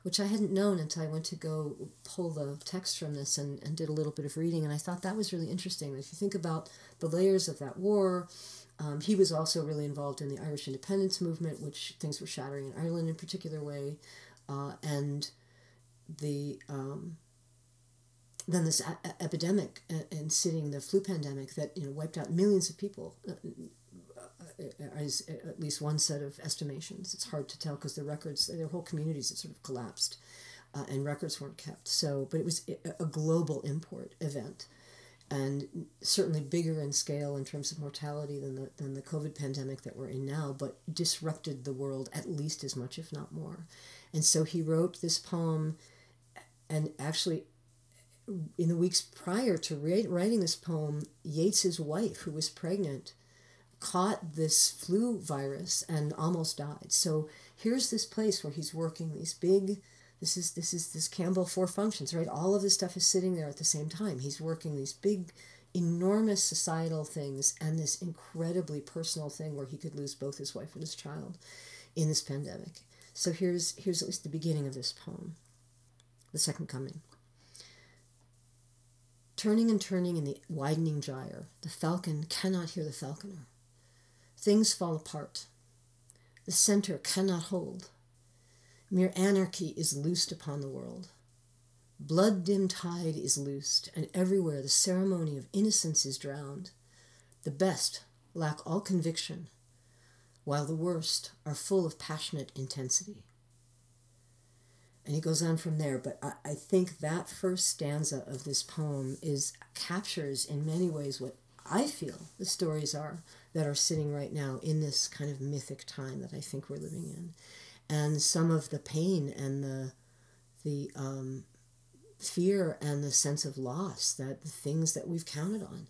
which I hadn't known until I went to go pull the text from this and, and did a little bit of reading. And I thought that was really interesting. If you think about the layers of that war, um, he was also really involved in the Irish independence movement, which things were shattering in Ireland in a particular way. Uh, and the um, then this a- epidemic and sitting the flu pandemic that you know wiped out millions of people uh, as at least one set of estimations. It's hard to tell because the records, their whole communities that sort of collapsed, uh, and records weren't kept. So, but it was a global import event, and certainly bigger in scale in terms of mortality than the than the COVID pandemic that we're in now, but disrupted the world at least as much, if not more. And so he wrote this poem, and actually in the weeks prior to writing this poem, Yeats's wife, who was pregnant, caught this flu virus and almost died. So here's this place where he's working these big this is this is this Campbell four functions, right? All of this stuff is sitting there at the same time. He's working these big enormous societal things and this incredibly personal thing where he could lose both his wife and his child in this pandemic. So here's here's at least the beginning of this poem. The second coming. Turning and turning in the widening gyre, the falcon cannot hear the falconer. Things fall apart. The center cannot hold. Mere anarchy is loosed upon the world. Blood dimmed tide is loosed, and everywhere the ceremony of innocence is drowned. The best lack all conviction, while the worst are full of passionate intensity. And he goes on from there, but I, I think that first stanza of this poem is captures in many ways what I feel the stories are that are sitting right now in this kind of mythic time that I think we're living in, and some of the pain and the the um, fear and the sense of loss that the things that we've counted on,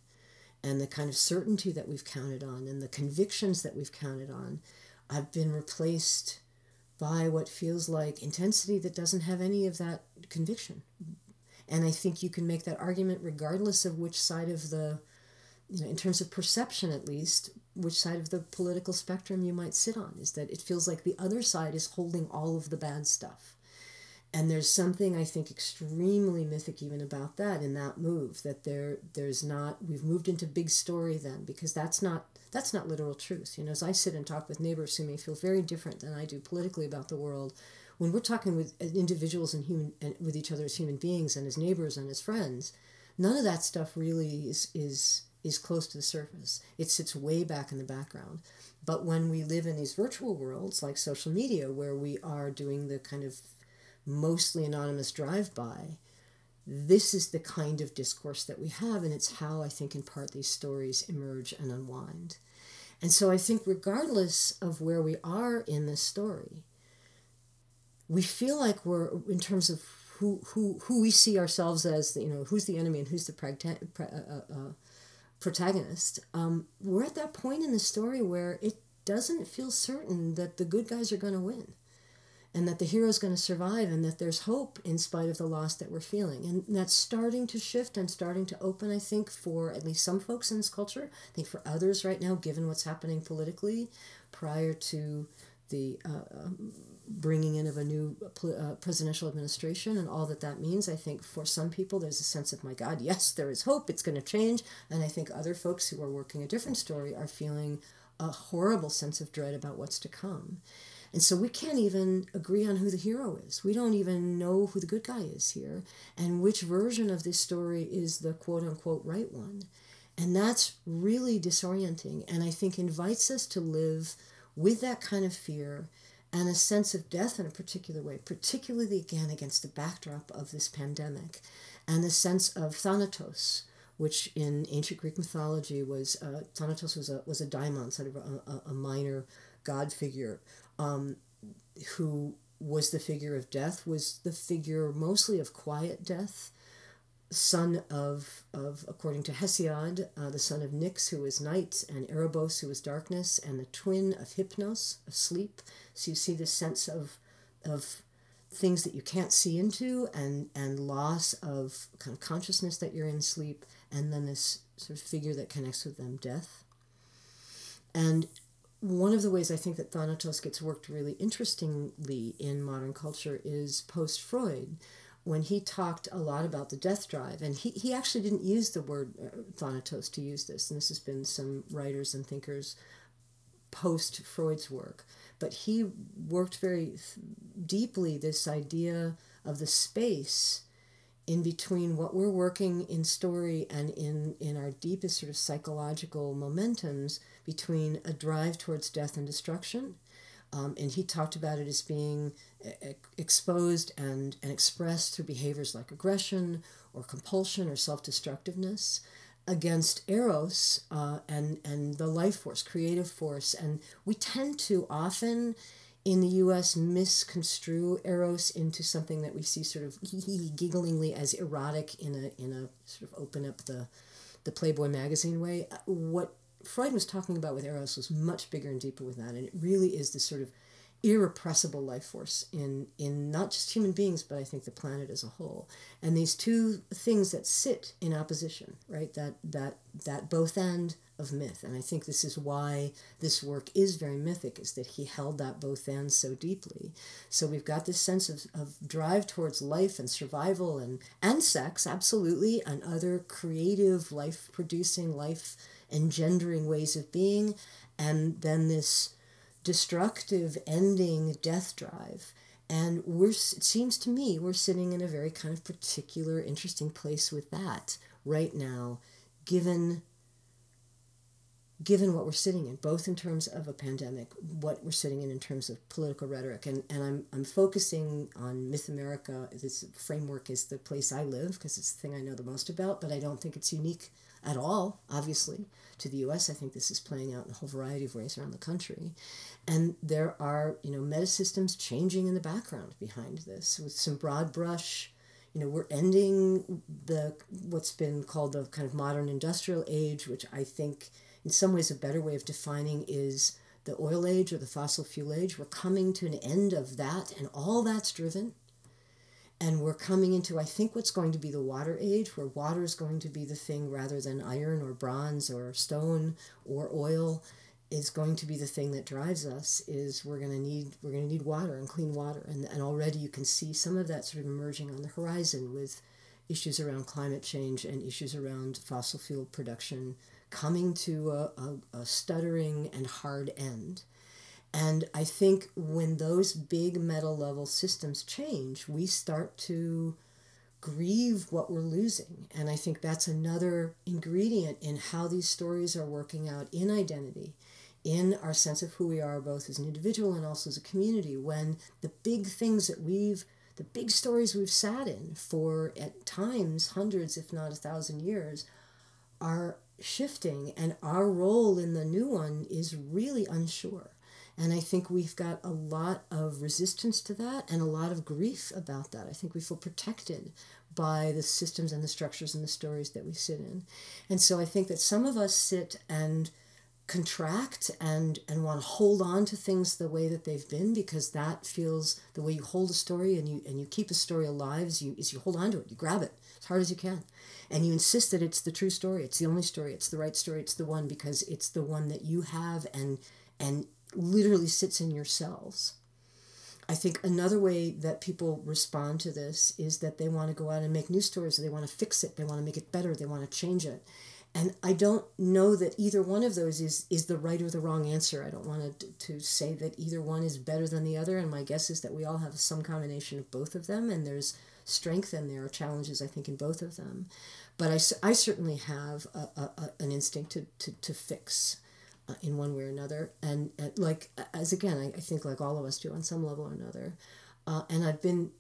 and the kind of certainty that we've counted on, and the convictions that we've counted on, have been replaced by what feels like intensity that doesn't have any of that conviction. And I think you can make that argument regardless of which side of the you know, in terms of perception at least, which side of the political spectrum you might sit on is that it feels like the other side is holding all of the bad stuff. And there's something I think extremely mythic even about that in that move that there there's not we've moved into big story then because that's not that's not literal truth. You know, as I sit and talk with neighbors who may feel very different than I do politically about the world, when we're talking with individuals and human and with each other as human beings and as neighbors and as friends, none of that stuff really is is is close to the surface. It sits way back in the background. But when we live in these virtual worlds like social media, where we are doing the kind of mostly anonymous drive by, this is the kind of discourse that we have, and it's how I think, in part, these stories emerge and unwind. And so I think, regardless of where we are in this story, we feel like we're, in terms of who, who, who we see ourselves as, you know, who's the enemy and who's the pragta- uh, uh, uh, protagonist, um, we're at that point in the story where it doesn't feel certain that the good guys are going to win and that the hero is going to survive and that there's hope in spite of the loss that we're feeling. And that's starting to shift and starting to open i think for at least some folks in this culture. I think for others right now given what's happening politically prior to the uh, um, bringing in of a new uh, presidential administration and all that that means i think for some people there's a sense of my god yes there is hope it's going to change and i think other folks who are working a different story are feeling a horrible sense of dread about what's to come and so we can't even agree on who the hero is. We don't even know who the good guy is here and which version of this story is the quote unquote right one. And that's really disorienting and I think invites us to live with that kind of fear and a sense of death in a particular way, particularly again against the backdrop of this pandemic, and the sense of Thanatos, which in ancient Greek mythology was uh, Thanatos was a was a daimon, sort of a, a, minor god figure um, who was the figure of death, was the figure mostly of quiet death, son of, of according to Hesiod, uh, the son of Nyx, who is night, and Erebos, who is darkness, and the twin of Hypnos, of sleep. So you see this sense of, of things that you can't see into and, and loss of kind of consciousness that you're in sleep, and then this sort of figure that connects with them, death. And one of the ways I think that Thanatos gets worked really interestingly in modern culture is post Freud, when he talked a lot about the death drive. And he, he actually didn't use the word uh, Thanatos to use this, and this has been some writers and thinkers post Freud's work. But he worked very deeply this idea of the space in between what we're working in story and in, in our deepest sort of psychological momentums between a drive towards death and destruction. Um, and he talked about it as being exposed and, and expressed through behaviors like aggression or compulsion or self destructiveness against eros uh, and, and the life force, creative force. And we tend to often in the US misconstrue eros into something that we see sort of gigglingly as erotic in a in a sort of open up the the Playboy magazine way. What Freud was talking about with eros was much bigger and deeper with that, and it really is this sort of irrepressible life force in in not just human beings but i think the planet as a whole. And these two things that sit in opposition right that that that both end of myth. And i think this is why this work is very mythic is that he held that both ends so deeply. So we've got this sense of, of drive towards life and survival and and sex absolutely and other creative life producing life engendering ways of being and then this destructive ending death drive. And we're it seems to me we're sitting in a very kind of particular interesting place with that right now given given what we're sitting in both in terms of a pandemic what we're sitting in in terms of political rhetoric. And, and I'm, I'm focusing on myth america this framework is the place i live because it's the thing i know the most about but i don't think it's unique at all, obviously, to the US. I think this is playing out in a whole variety of ways around the country. And there are, you know, meta systems changing in the background behind this with some broad brush. You know, we're ending the what's been called the kind of modern industrial age, which I think in some ways a better way of defining is the oil age or the fossil fuel age. We're coming to an end of that, and all that's driven and we're coming into i think what's going to be the water age where water is going to be the thing rather than iron or bronze or stone or oil is going to be the thing that drives us is we're going to need we're going to need water and clean water. And, and already you can see some of that sort of emerging on the horizon with issues around climate change and issues around fossil fuel production coming to a, a, a stuttering and hard end and I think when those big meta level systems change, we start to grieve what we're losing. And I think that's another ingredient in how these stories are working out in identity, in our sense of who we are, both as an individual and also as a community, when the big things that we've the big stories we've sat in for at times hundreds, if not a thousand years, are shifting, and our role in the new one is really unsure. And I think we've got a lot of resistance to that and a lot of grief about that. I think we feel protected by the systems and the structures and the stories that we sit in. And so I think that some of us sit and contract and and want to hold on to things the way that they've been because that feels the way you hold a story and you and you keep a story alive is you is you hold on to it. You grab it as hard as you can. And you insist that it's the true story. It's the only story. It's the right story. It's the one because it's the one that you have and and literally sits in your cells I think another way that people respond to this is that they want to go out and make new stories. They want to fix it. They want to make it better. They want to change it. And I don't know that either one of those is, is the right or the wrong answer. I don't want to, to say that either one is better than the other. And my guess is that we all have some combination of both of them. And there's strength and there are challenges, I think, in both of them. But I, I certainly have a, a, a an instinct to, to, to fix in one way or another. And, and like, as again, I, I think like all of us do on some level or another. Uh, and I've been,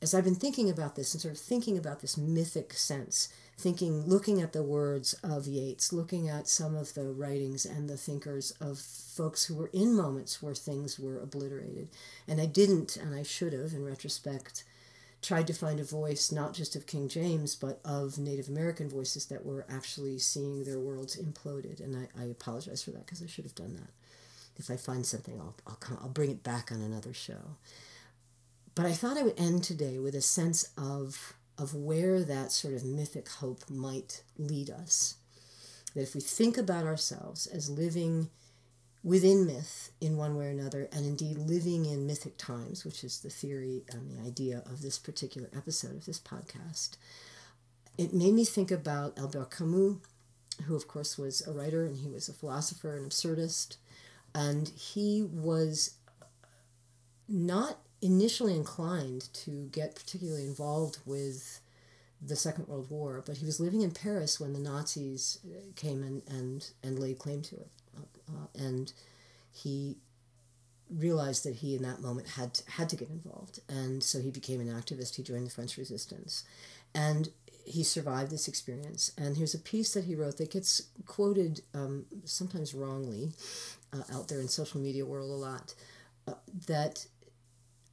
as I've been thinking about this and sort of thinking about this mythic sense, thinking, looking at the words of Yeats, looking at some of the writings and the thinkers of folks who were in moments where things were obliterated. And I didn't, and I should have, in retrospect, tried to find a voice not just of King James, but of Native American voices that were actually seeing their worlds imploded. And I, I apologize for that because I should have done that. If I find something, I'll, I'll, come, I'll bring it back on another show. But I thought I would end today with a sense of of where that sort of mythic hope might lead us. That if we think about ourselves as living within myth in one way or another, and indeed living in mythic times, which is the theory and the idea of this particular episode of this podcast, it made me think about Albert Camus, who, of course, was a writer and he was a philosopher and absurdist. And he was not initially inclined to get particularly involved with the Second World War, but he was living in Paris when the Nazis came and, and, and laid claim to it. Uh, and he realized that he, in that moment, had to, had to get involved. And so he became an activist. He joined the French resistance. And he survived this experience. And here's a piece that he wrote that gets quoted um, sometimes wrongly uh, out there in social media world a lot. Uh, that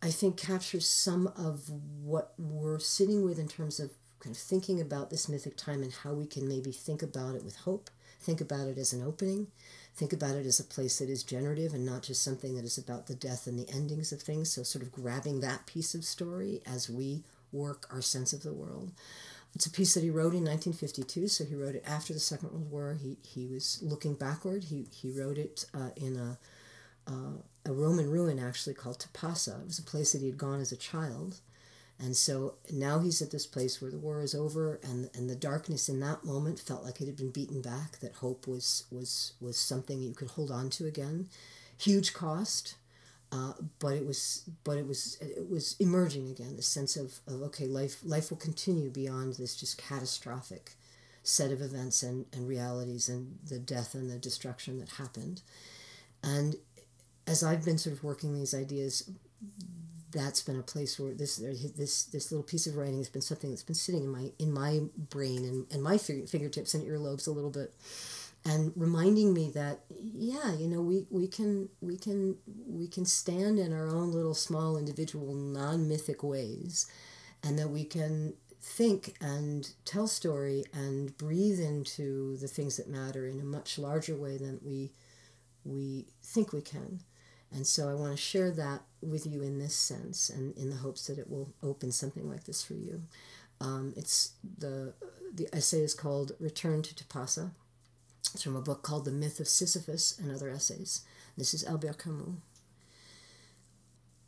I think captures some of what we're sitting with in terms of kind of thinking about this mythic time and how we can maybe think about it with hope, think about it as an opening, think about it as a place that is generative and not just something that is about the death and the endings of things. So, sort of grabbing that piece of story as we work our sense of the world. It's a piece that he wrote in 1952, so he wrote it after the Second World War. He, he was looking backward. He, he wrote it uh, in a uh, a Roman ruin actually called Tipasa. It was a place that he had gone as a child. And so now he's at this place where the war is over and, and the darkness in that moment felt like it had been beaten back, that hope was, was, was something you could hold on to again. Huge cost, uh, but it was but it was it was emerging again, the sense of, of okay, life life will continue beyond this just catastrophic set of events and, and realities and the death and the destruction that happened. And as I've been sort of working these ideas, that's been a place where this this this little piece of writing has been something that's been sitting in my in my brain and, and my fingertips and earlobes a little bit and reminding me that yeah you know we, we can we can we can stand in our own little small individual non-mythic ways and that we can think and tell story and breathe into the things that matter in a much larger way than we we think we can and so I want to share that with you in this sense and in the hopes that it will open something like this for you. Um, it's the, the essay is called Return to Tipasa. It's from a book called The Myth of Sisyphus and Other Essays. This is Albert Camus.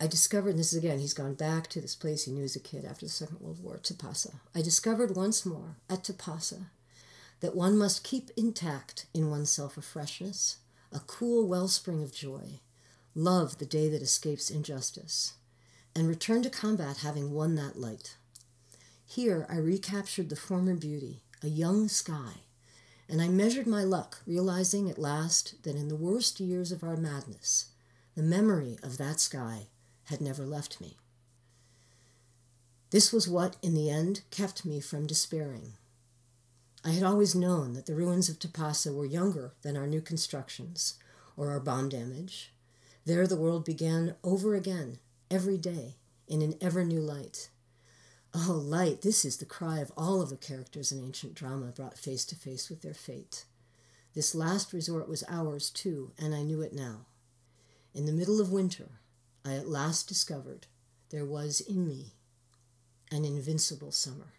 I discovered, and this is again, he's gone back to this place he knew as a kid after the Second World War, Tipasa. I discovered once more at Tipasa that one must keep intact in oneself a freshness, a cool wellspring of joy, love the day that escapes injustice, and return to combat having won that light. Here I recaptured the former beauty, a young sky, and I measured my luck, realizing at last that in the worst years of our madness, the memory of that sky had never left me. This was what, in the end, kept me from despairing. I had always known that the ruins of Tipasa were younger than our new constructions or our bomb damage. There the world began over again, every day, in an ever new light. Oh, light, this is the cry of all of the characters in ancient drama brought face to face with their fate. This last resort was ours, too, and I knew it now. In the middle of winter, I at last discovered there was in me an invincible summer.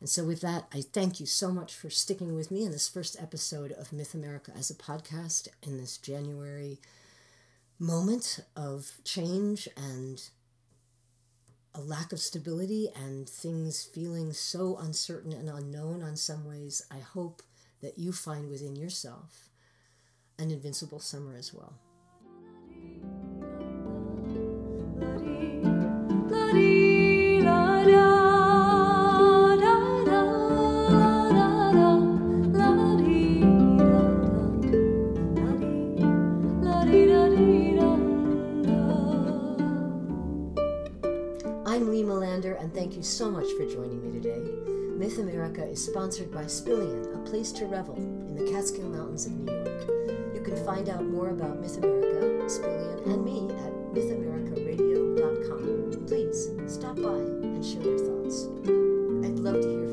And so, with that, I thank you so much for sticking with me in this first episode of Myth America as a podcast in this January moment of change and a lack of stability and things feeling so uncertain and unknown on some ways. I hope that you find within yourself an invincible summer as well. And thank you so much for joining me today. Myth America is sponsored by Spillian, a place to revel in the Catskill Mountains of New York. You can find out more about Myth America, Spillian, and me at mythamericaradio.com. Please stop by and share your thoughts. I'd love to hear